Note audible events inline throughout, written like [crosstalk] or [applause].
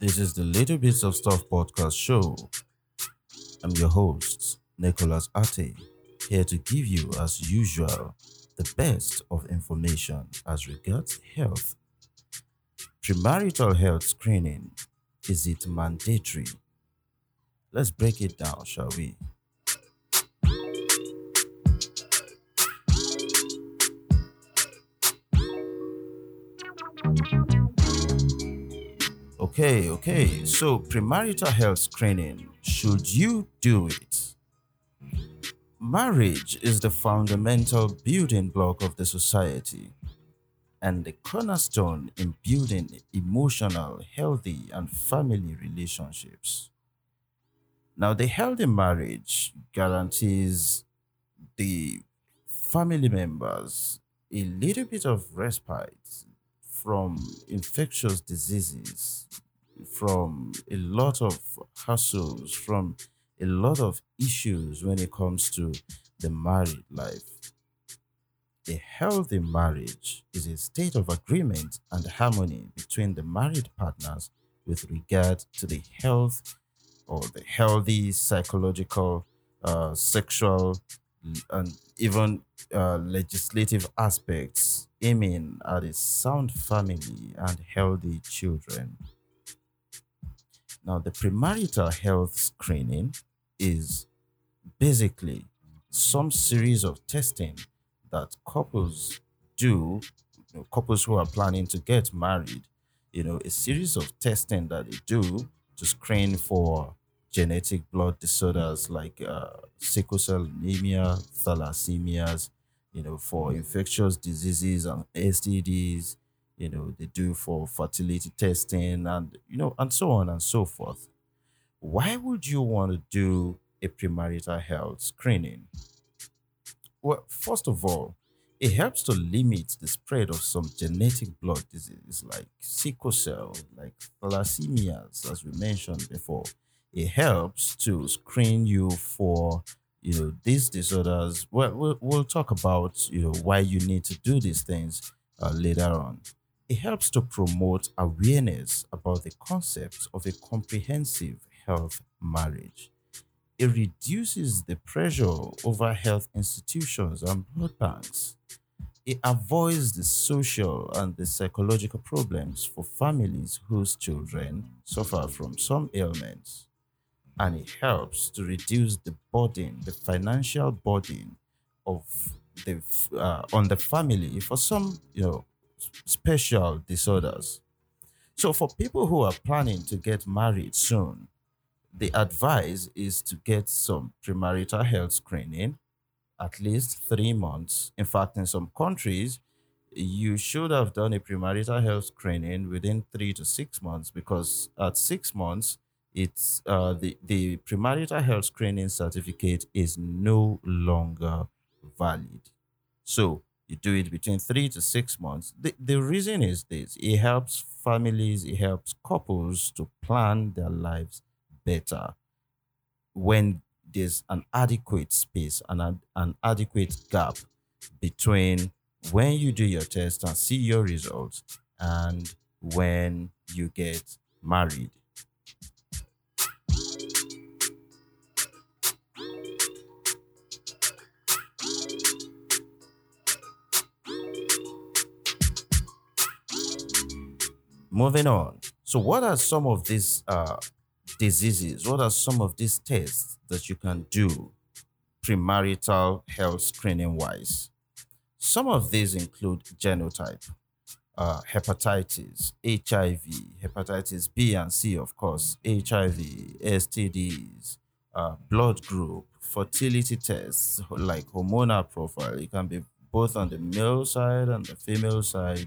This is the Little Bits of Stuff podcast show. I'm your host, Nicholas Ate, here to give you, as usual, the best of information as regards health. Premarital health screening is it mandatory? Let's break it down, shall we? Okay, okay. So, premarital health screening, should you do it? Marriage is the fundamental building block of the society and the cornerstone in building emotional, healthy, and family relationships. Now, the healthy marriage guarantees the family members a little bit of respite from infectious diseases, from a lot of hassles, from a lot of issues when it comes to the married life. A healthy marriage is a state of agreement and harmony between the married partners with regard to the health or the healthy psychological, uh, sexual, and even uh, legislative aspects aiming at a sound family and healthy children. Now, the premarital health screening is basically some series of testing that couples do, you know, couples who are planning to get married, you know, a series of testing that they do to screen for genetic blood disorders like uh, sickle cell anemia, thalassemias, you know, for infectious diseases and STDs, you know, they do for fertility testing and, you know, and so on and so forth. Why would you want to do a premarital health screening? Well, first of all, it helps to limit the spread of some genetic blood diseases like sickle cell, like thalassemias, as we mentioned before. It helps to screen you for you know these disorders. Well, we'll, talk about you know why you need to do these things uh, later on. It helps to promote awareness about the concept of a comprehensive health marriage it reduces the pressure over health institutions and blood banks. It avoids the social and the psychological problems for families whose children suffer from some ailments. And it helps to reduce the burden, the financial burden of the uh, on the family for some, you know, special disorders. So for people who are planning to get married soon, the advice is to get some premarital health screening at least three months. In fact, in some countries, you should have done a premarital health screening within three to six months because at six months, it's uh, the, the premarital health screening certificate is no longer valid. So you do it between three to six months. The, the reason is this it helps families, it helps couples to plan their lives better when there's an adequate space and an, an adequate gap between when you do your test and see your results and when you get married. Moving on. So, what are some of these uh, diseases? What are some of these tests that you can do premarital health screening wise? Some of these include genotype, uh, hepatitis, HIV, hepatitis B and C, of course, HIV, STDs, uh, blood group, fertility tests like hormonal profile. It can be both on the male side and the female side,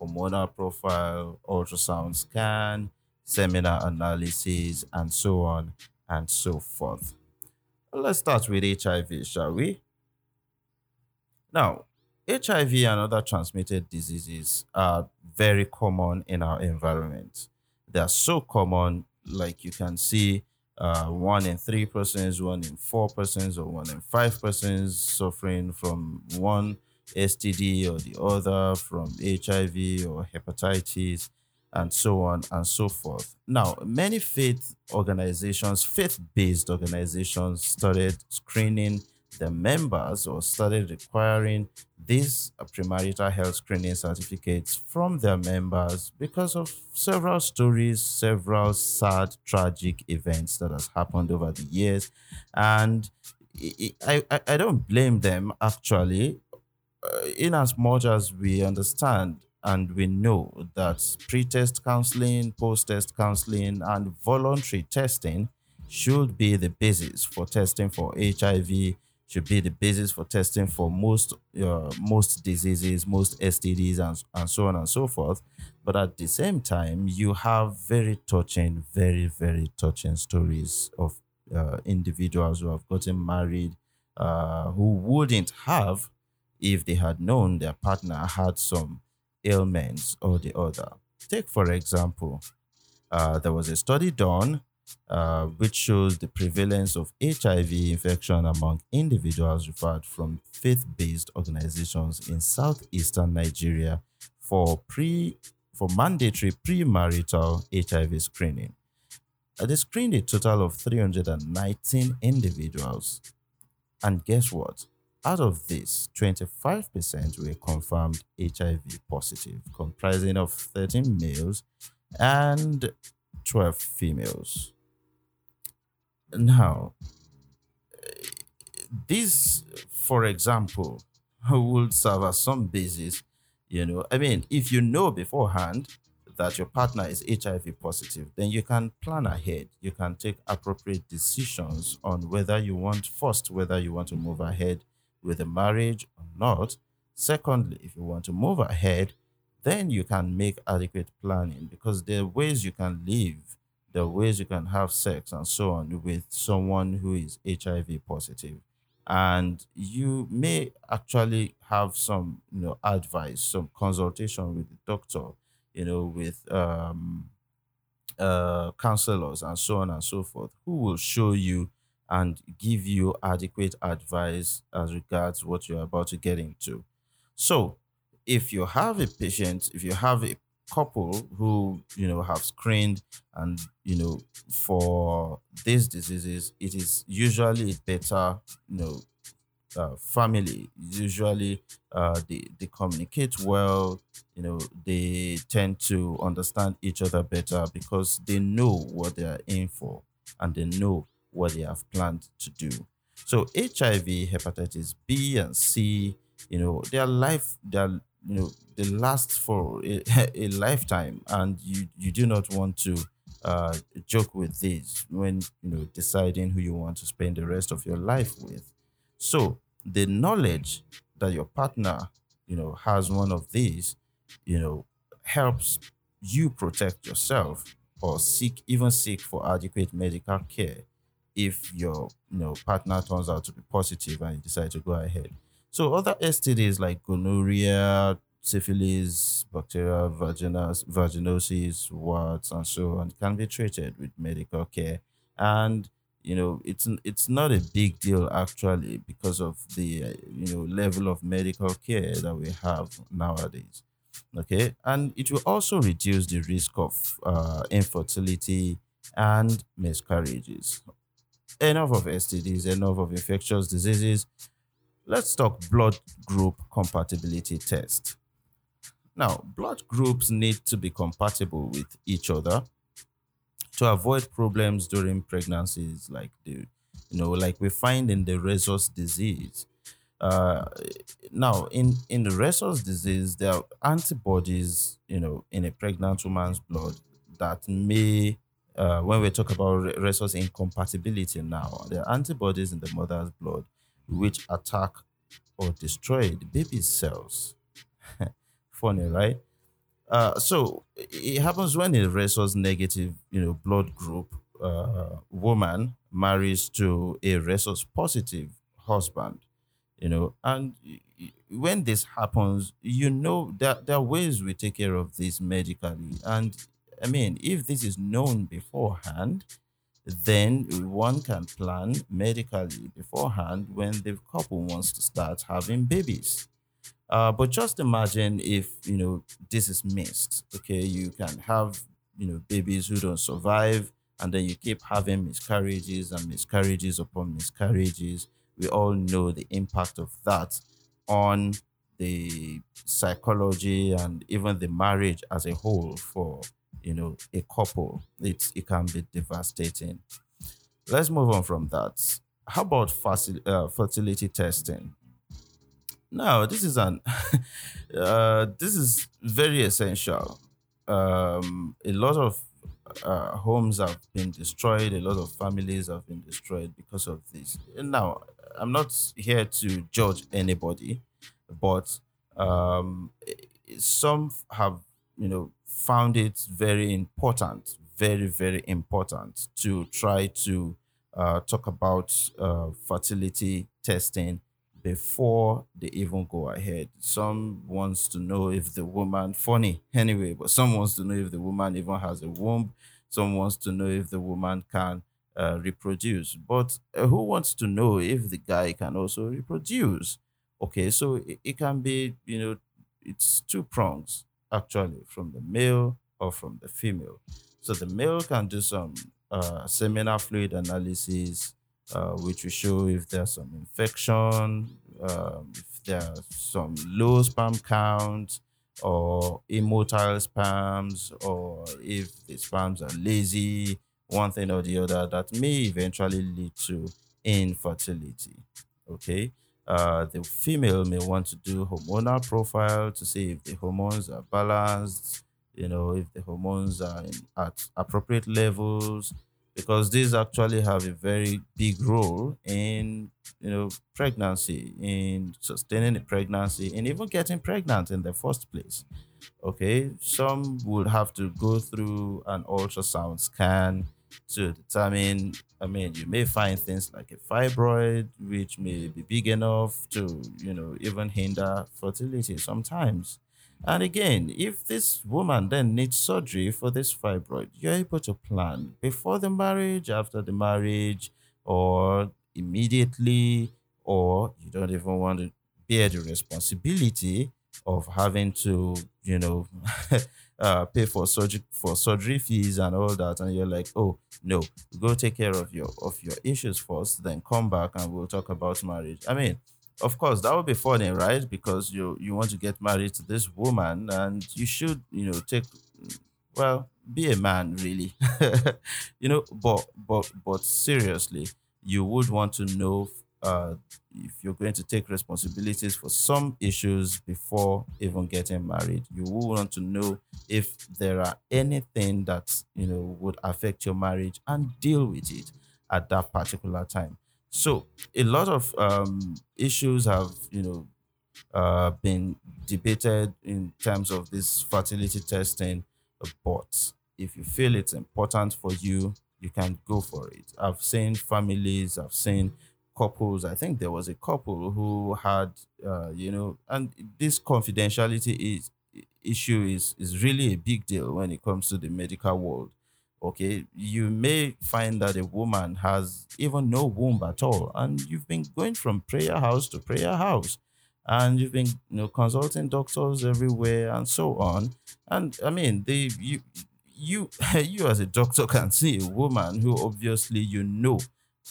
hormonal profile, ultrasound scan, seminar analysis, and so on and so forth. Let's start with HIV, shall we? Now, HIV and other transmitted diseases are very common in our environment. They are so common, like you can see uh, one in three persons, one in four persons, or one in five persons suffering from one STD or the other, from HIV or hepatitis and so on and so forth. Now, many faith organizations, faith based organizations, started screening the members or started requiring these premarital health screening certificates from their members because of several stories, several sad, tragic events that has happened over the years. And I, I, I don't blame them actually, uh, in as much as we understand and we know that pre-test counseling, post-test counseling, and voluntary testing should be the basis for testing for HIV, should be the basis for testing for most uh, most diseases, most STDs, and, and so on and so forth. But at the same time, you have very touching, very, very touching stories of uh, individuals who have gotten married uh, who wouldn't have if they had known their partner had some ailments or the other. Take, for example, uh, there was a study done uh, which shows the prevalence of HIV infection among individuals referred from faith based organizations in southeastern Nigeria for pre for mandatory premarital HIV screening. Uh, they screened a total of 319 individuals. And guess what? Out of this, 25% were confirmed HIV positive, comprising of 13 males and 12 females. Now, this, for example, would serve as some basis. You know, I mean, if you know beforehand that your partner is HIV positive, then you can plan ahead. You can take appropriate decisions on whether you want, first, whether you want to move ahead with a marriage or not. Secondly, if you want to move ahead, then you can make adequate planning because there are ways you can live, there are ways you can have sex and so on with someone who is HIV positive. And you may actually have some, you know, advice, some consultation with the doctor, you know, with um, uh, counselors and so on and so forth, who will show you and give you adequate advice as regards what you're about to get into. So, if you have a patient, if you have a couple who you know have screened and you know for these diseases, it is usually better, you know, uh, family usually uh, they, they communicate well you know they tend to understand each other better because they know what they are in for and they know what they have planned to do. So HIV, hepatitis B and C, you know, their life, their you know, they last for a, [laughs] a lifetime, and you you do not want to uh, joke with this when you know deciding who you want to spend the rest of your life with. So the knowledge that your partner, you know, has one of these, you know, helps you protect yourself or seek even seek for adequate medical care if your you know partner turns out to be positive and you decide to go ahead. So other STDs like gonorrhea, syphilis, bacterial vaginas, vaginosis, warts, and so on can be treated with medical care. And you know it's it's not a big deal actually because of the you know level of medical care that we have nowadays okay and it will also reduce the risk of uh, infertility and miscarriages enough of STDs, enough of infectious diseases. Let's talk blood group compatibility test. Now, blood groups need to be compatible with each other to avoid problems during pregnancies, like the, you know, like we find in the rhesus disease. Uh, now, in in the rhesus disease, there are antibodies, you know, in a pregnant woman's blood that may uh, when we talk about rhesus incompatibility now, there are antibodies in the mother's blood which attack or destroy the baby's cells. [laughs] Funny, right? Uh, so it happens when a rhesus negative, you know, blood group uh, woman marries to a rhesus positive husband, you know, and when this happens, you know that there are ways we take care of this medically, and I mean, if this is known beforehand, then one can plan medically beforehand when the couple wants to start having babies. Uh, but just imagine if you know this is missed. Okay, you can have you know babies who don't survive, and then you keep having miscarriages and miscarriages upon miscarriages. We all know the impact of that on the psychology and even the marriage as a whole for you know a couple. It it can be devastating. Let's move on from that. How about facil- uh, fertility testing? No, this is an [laughs] uh, this is very essential. Um, a lot of uh, homes have been destroyed. A lot of families have been destroyed because of this. Now, I'm not here to judge anybody, but um, some have, you know, found it very important, very very important to try to uh, talk about uh, fertility testing before they even go ahead. Some wants to know if the woman funny anyway, but some wants to know if the woman even has a womb. Some wants to know if the woman can uh, reproduce. But uh, who wants to know if the guy can also reproduce? Okay, so it, it can be, you know, it's two prongs actually from the male or from the female. So the male can do some uh, seminal fluid analysis, uh, which will show if there's some infection, um, if there's some low sperm count, or immotile sperms, or if the sperms are lazy, one thing or the other, that may eventually lead to infertility. Okay. Uh, the female may want to do hormonal profile to see if the hormones are balanced, you know, if the hormones are in, at appropriate levels, because these actually have a very big role in you know pregnancy in sustaining pregnancy and even getting pregnant in the first place okay? Some would have to go through an ultrasound scan to determine i mean you may find things like a fibroid which may be big enough to you know even hinder fertility sometimes. And again, if this woman then needs surgery for this fibroid, you're able to plan before the marriage, after the marriage, or immediately, or you don't even want to bear the responsibility of having to, you know, [laughs] uh, pay for surgery for surgery fees and all that, and you're like, oh no, go take care of your of your issues first, then come back and we'll talk about marriage. I mean, of course, that would be funny, right? Because you you want to get married to this woman, and you should, you know, take well, be a man, really. [laughs] you know, but but but seriously, you would want to know uh, if you're going to take responsibilities for some issues before even getting married. You would want to know if there are anything that you know would affect your marriage and deal with it at that particular time. So a lot of um, issues have you know uh, been debated in terms of this fertility testing, but if you feel it's important for you, you can go for it. I've seen families, I've seen couples. I think there was a couple who had, uh, you know, and this confidentiality is issue is is really a big deal when it comes to the medical world. Okay, you may find that a woman has even no womb at all, and you've been going from prayer house to prayer house and you've been you know consulting doctors everywhere and so on and i mean they you you [laughs] you as a doctor can see a woman who obviously you know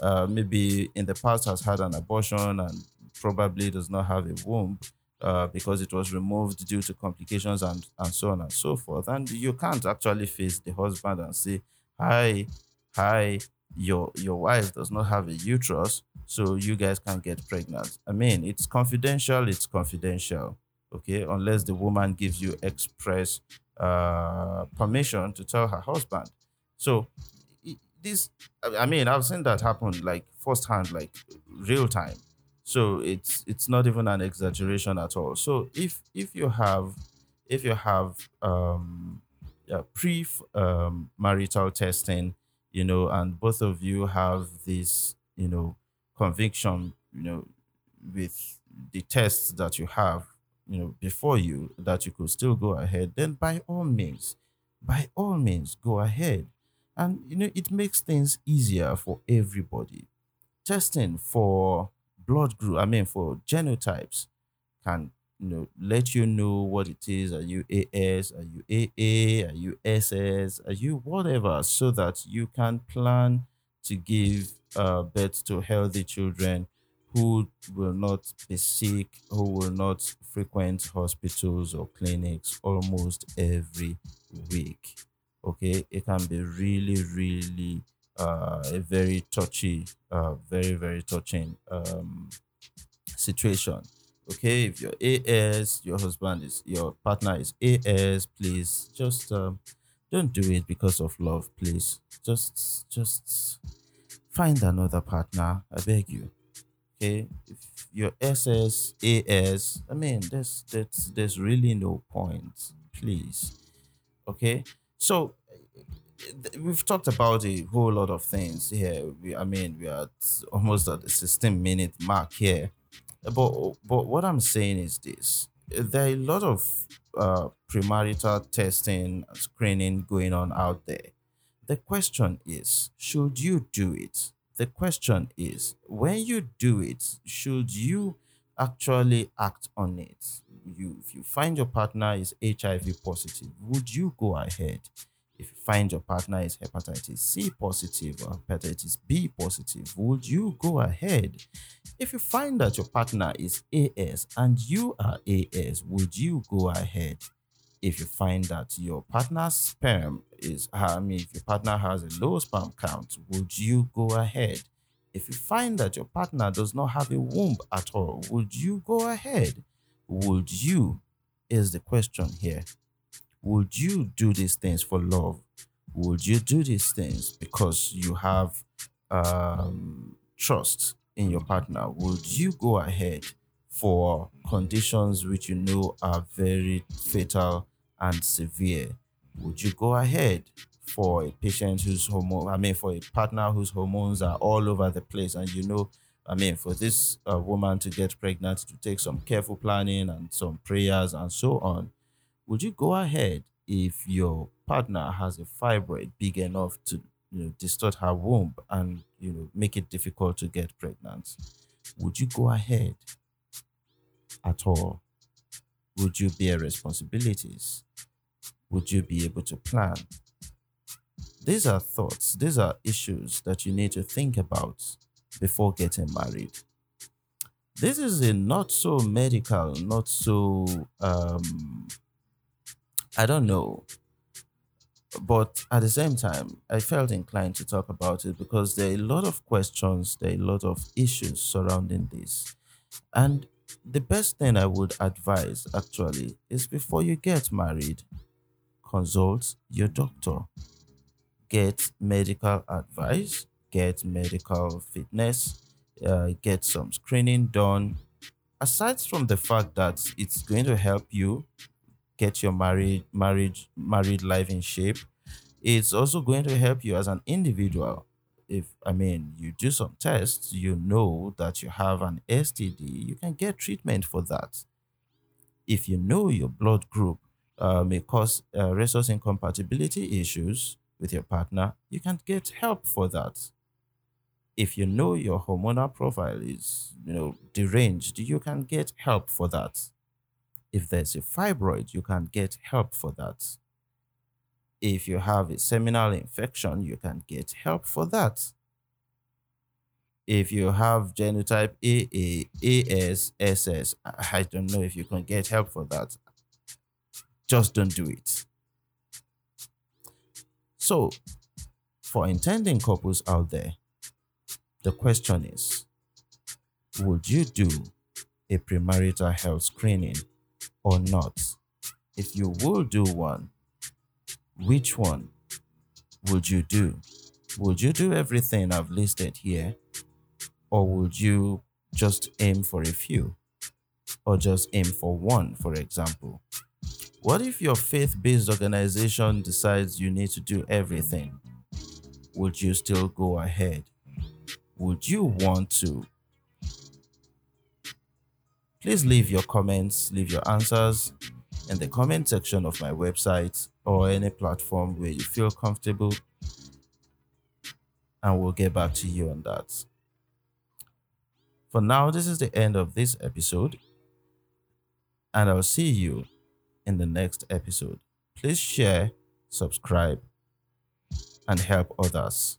uh, maybe in the past has had an abortion and probably does not have a womb uh, because it was removed due to complications and, and so on and so forth. And you can't actually face the husband and say, Hi, hi, your your wife does not have a uterus, so you guys can't get pregnant. I mean, it's confidential, it's confidential. Okay, unless the woman gives you express uh, permission to tell her husband. So this I mean, I've seen that happen like firsthand, like real time. So it's it's not even an exaggeration at all. So if if you have if you have um yeah, pre um, marital testing, you know, and both of you have this, you know, conviction, you know, with the tests that you have, you know, before you that you could still go ahead, then by all means, by all means, go ahead. And you know, it makes things easier for everybody. Testing for blood group, I mean for genotypes can you know, let you know what it is. Are you AS? Are you AA? Are you SS? Are you whatever? So that you can plan to give uh, birth to healthy children who will not be sick, who will not frequent hospitals or clinics almost every week. Okay, it can be really, really uh, a very touchy, uh, very, very touching um, situation. Okay, if your AS, your husband is your partner is AS, please just um, don't do it because of love, please. Just, just find another partner. I beg you. Okay, if your SS, AS, I mean, there's there's there's really no point. Please. Okay, so eh, eh, we've talked about a whole lot of things here. We, I mean, we are almost at the 16 minute mark here. But but what I'm saying is this: eh, there are a lot of uh, premarital testing screening going on out there. The question is, should you do it? The question is, when you do it, should you actually act on it? You, if you find your partner is HIV positive, would you go ahead? If you find your partner is hepatitis C positive or hepatitis B positive, would you go ahead? If you find that your partner is AS and you are AS, would you go ahead? If you find that your partner's sperm is, I mean, if your partner has a low sperm count, would you go ahead? If you find that your partner does not have a womb at all, would you go ahead? Would you? Is the question here. Would you do these things for love? Would you do these things because you have um, trust in your partner? Would you go ahead for conditions which you know are very fatal and severe? Would you go ahead for a patient whose hormone, I mean, for a partner whose hormones are all over the place, and you know, I mean, for this uh, woman to get pregnant, to take some careful planning and some prayers and so on would you go ahead if your partner has a fibroid big enough to you know distort her womb and you know make it difficult to get pregnant? Would you go ahead at all? Would you bear responsibilities? Would you be able to plan? These are thoughts these are issues that you need to think about before getting married this is a not so medical not so um I don't know. But at the same time, I felt inclined to talk about it because there are a lot of questions, there are a lot of issues surrounding this. And the best thing I would advise actually is before you get married, consult your doctor, get medical advice, get medical fitness, uh, get some screening done. Aside from the fact that it's going to help you get your married marriage married life in shape it's also going to help you as an individual. If i mean you do some tests you know that you have an std you can get treatment for that. If you know your blood group uh, may cause uh, rhesus incompatibility issues with your partner you can get help for that if you know your hormonal profile is you know deranged you can get help for that if there's a fibroid, you can get help for that. If you have a seminal infection, you can get help for that. If you have genotype AA, AS, SS, I don't know if you can get help for that. Just don't do it. So, for intending couples out there, the question is Would you do a premarital health screening or not? If you will do one, which one would you do? Would you do everything I've listed here? Or would you just aim for a few? Or just aim for one, for example? What if your faith based organization decides you need to do everything? Would you still go ahead? Would you want to Please leave your comments, leave your answers in the comment section of my website or any platform where you feel comfortable, and we'll get back to you on that. For now, this is the end of this episode. and I'll see you in the next episode. Please share, subscribe, and help others.